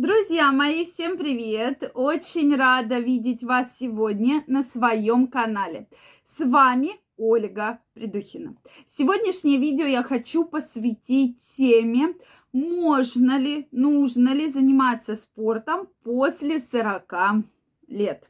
Друзья мои, всем привет! Очень рада видеть вас сегодня на своем канале. С вами Ольга Придухина. Сегодняшнее видео я хочу посвятить теме, можно ли, нужно ли заниматься спортом после 40 лет.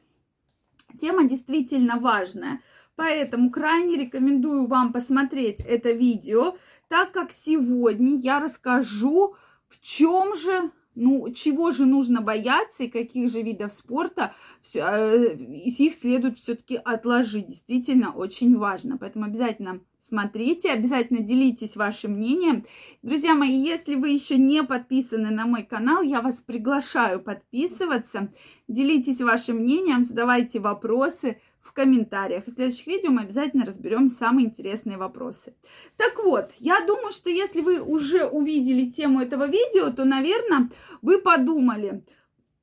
Тема действительно важная, поэтому крайне рекомендую вам посмотреть это видео, так как сегодня я расскажу, в чем же ну, чего же нужно бояться и каких же видов спорта э, их следует все-таки отложить. Действительно, очень важно. Поэтому обязательно смотрите, обязательно делитесь вашим мнением. Друзья мои, если вы еще не подписаны на мой канал, я вас приглашаю подписываться. Делитесь вашим мнением, задавайте вопросы в комментариях. В следующих видео мы обязательно разберем самые интересные вопросы. Так вот, я думаю, что если вы уже увидели тему этого видео, то, наверное, вы подумали,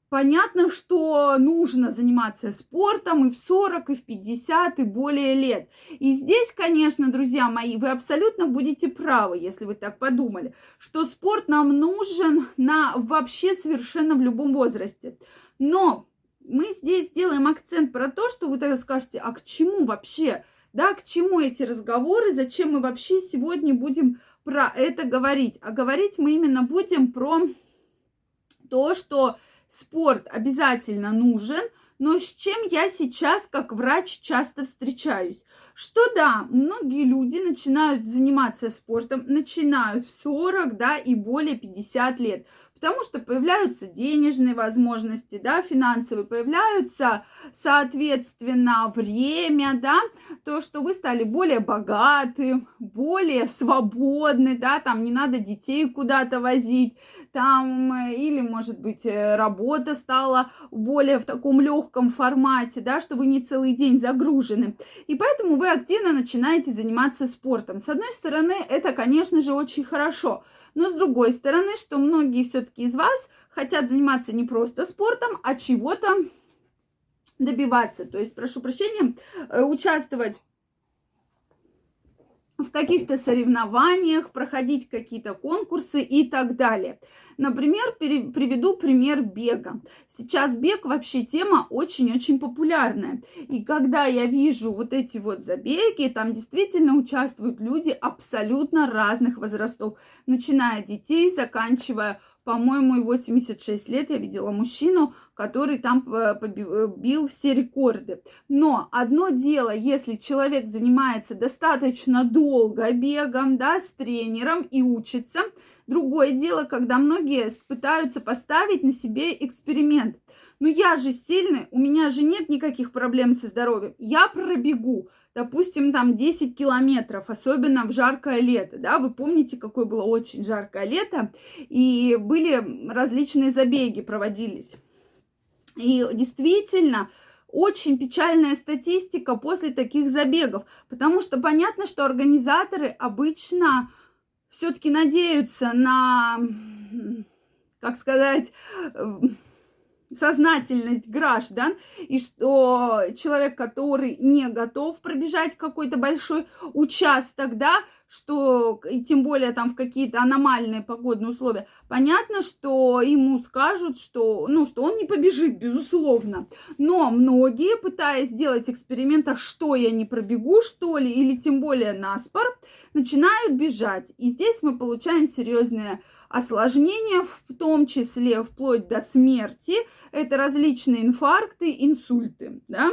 Понятно, что нужно заниматься спортом и в 40, и в 50, и более лет. И здесь, конечно, друзья мои, вы абсолютно будете правы, если вы так подумали, что спорт нам нужен на вообще совершенно в любом возрасте. Но мы здесь делаем акцент про то, что вы тогда скажете, а к чему вообще, да, к чему эти разговоры, зачем мы вообще сегодня будем про это говорить. А говорить мы именно будем про то, что спорт обязательно нужен, но с чем я сейчас как врач часто встречаюсь? Что да, многие люди начинают заниматься спортом, начинают в 40, да, и более 50 лет потому что появляются денежные возможности, да, финансовые, появляются, соответственно, время, да, то, что вы стали более богаты, более свободны, да, там не надо детей куда-то возить, там, или, может быть, э, работа стала более в таком легком формате, да, что вы не целый день загружены. И поэтому вы активно начинаете заниматься спортом. С одной стороны, это, конечно же, очень хорошо, но с другой стороны, что многие все-таки из вас хотят заниматься не просто спортом, а чего-то добиваться. То есть, прошу прощения, э, участвовать в каких-то соревнованиях, проходить какие-то конкурсы и так далее. Например, приведу пример бега. Сейчас бег вообще тема очень-очень популярная. И когда я вижу вот эти вот забеги, там действительно участвуют люди абсолютно разных возрастов, начиная от детей, заканчивая по-моему, и 86 лет я видела мужчину, который там бил все рекорды. Но одно дело, если человек занимается достаточно долго бегом, да, с тренером и учится. Другое дело, когда многие пытаются поставить на себе эксперимент. Ну я же сильный, у меня же нет никаких проблем со здоровьем. Я пробегу, допустим, там 10 километров, особенно в жаркое лето, да, вы помните, какое было очень жаркое лето, и были различные забеги проводились. И действительно, очень печальная статистика после таких забегов, потому что понятно, что организаторы обычно все-таки надеются на, как сказать, сознательность граждан, и что человек, который не готов пробежать какой-то большой участок, да, что, и тем более там в какие-то аномальные погодные условия, понятно, что ему скажут, что, ну, что он не побежит, безусловно. Но многие, пытаясь сделать эксперимент, а что я не пробегу, что ли, или тем более наспор, начинают бежать. И здесь мы получаем серьезные осложнения, в том числе вплоть до смерти, это различные инфаркты, инсульты, да,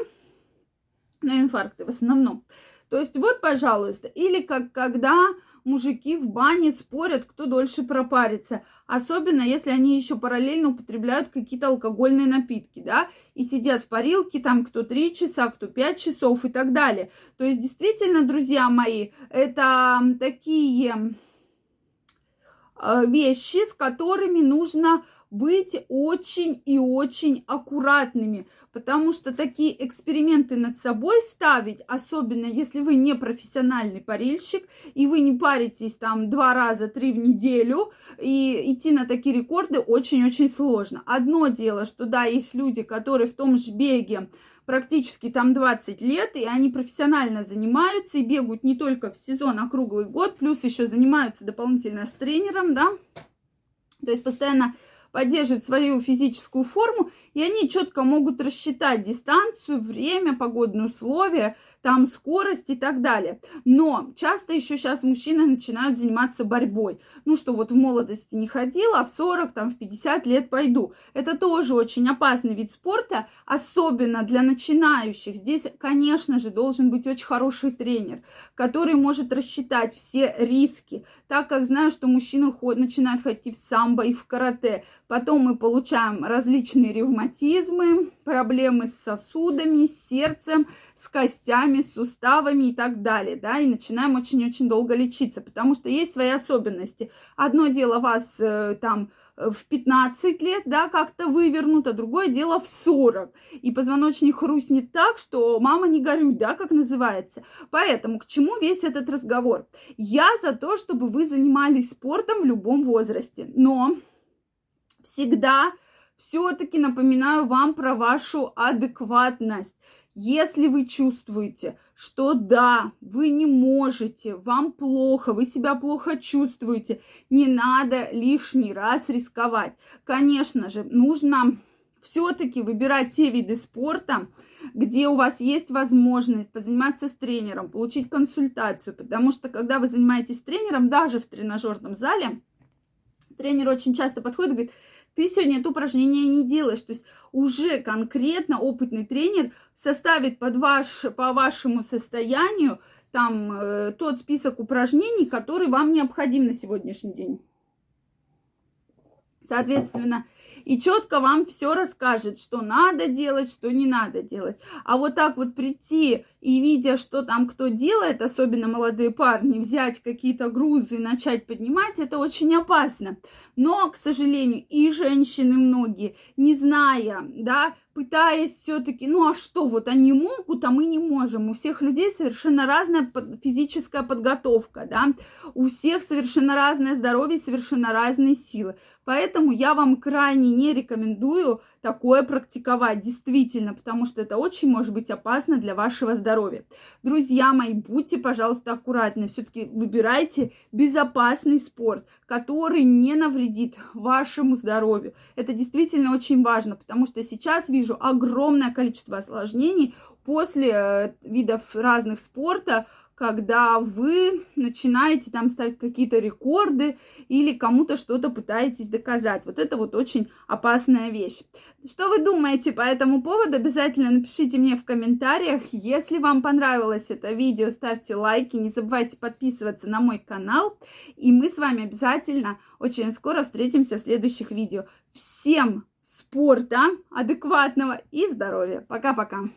на инфаркты в основном. То есть вот, пожалуйста, или как когда мужики в бане спорят, кто дольше пропарится. Особенно, если они еще параллельно употребляют какие-то алкогольные напитки, да, и сидят в парилке, там кто 3 часа, кто 5 часов и так далее. То есть, действительно, друзья мои, это такие вещи, с которыми нужно быть очень и очень аккуратными, потому что такие эксперименты над собой ставить, особенно если вы не профессиональный парильщик, и вы не паритесь там два раза, три в неделю, и идти на такие рекорды очень-очень сложно. Одно дело, что да, есть люди, которые в том же беге практически там 20 лет, и они профессионально занимаются и бегают не только в сезон, а круглый год, плюс еще занимаются дополнительно с тренером, да, то есть постоянно поддерживают свою физическую форму, и они четко могут рассчитать дистанцию, время, погодные условия, там скорость и так далее. Но часто еще сейчас мужчины начинают заниматься борьбой. Ну, что вот в молодости не ходила, а в 40, там, в 50 лет пойду. Это тоже очень опасный вид спорта, особенно для начинающих. Здесь, конечно же, должен быть очень хороший тренер, который может рассчитать все риски, так как знаю, что мужчины начинают ходить в самбо и в карате. Потом мы получаем различные ревматизмы, проблемы с сосудами, с сердцем, с костями, с суставами и так далее, да, и начинаем очень-очень долго лечиться, потому что есть свои особенности. Одно дело вас э, там в 15 лет, да, как-то вывернуто, другое дело в 40. И позвоночник хрустнет так, что мама не горюй, да, как называется. Поэтому к чему весь этот разговор? Я за то, чтобы вы занимались спортом в любом возрасте, но всегда все-таки напоминаю вам про вашу адекватность. Если вы чувствуете, что да, вы не можете, вам плохо, вы себя плохо чувствуете, не надо лишний раз рисковать. Конечно же, нужно все-таки выбирать те виды спорта, где у вас есть возможность позаниматься с тренером, получить консультацию, потому что когда вы занимаетесь с тренером, даже в тренажерном зале, тренер очень часто подходит и говорит, ты сегодня это упражнение не делаешь. То есть уже конкретно опытный тренер составит под ваш, по вашему состоянию там э, тот список упражнений, который вам необходим на сегодняшний день. Соответственно, и четко вам все расскажет, что надо делать, что не надо делать. А вот так вот прийти и видя, что там кто делает, особенно молодые парни, взять какие-то грузы и начать поднимать, это очень опасно. Но, к сожалению, и женщины многие, не зная, да, пытаясь все-таки, ну а что, вот они могут, а мы не можем. У всех людей совершенно разная физическая подготовка, да, у всех совершенно разное здоровье, совершенно разные силы. Поэтому я вам крайне не рекомендую такое практиковать, действительно, потому что это очень может быть опасно для вашего здоровья. Друзья мои, будьте, пожалуйста, аккуратны, все-таки выбирайте безопасный спорт, который не навредит вашему здоровью. Это действительно очень важно, потому что сейчас вижу огромное количество осложнений после э, видов разных спорта, когда вы начинаете там ставить какие-то рекорды или кому-то что-то пытаетесь доказать. Вот это вот очень опасная вещь. Что вы думаете по этому поводу? Обязательно напишите мне в комментариях. Если вам понравилось это видео, ставьте лайки, не забывайте подписываться на мой канал. И мы с вами обязательно очень скоро встретимся в следующих видео. Всем спорта, адекватного и здоровья. Пока-пока.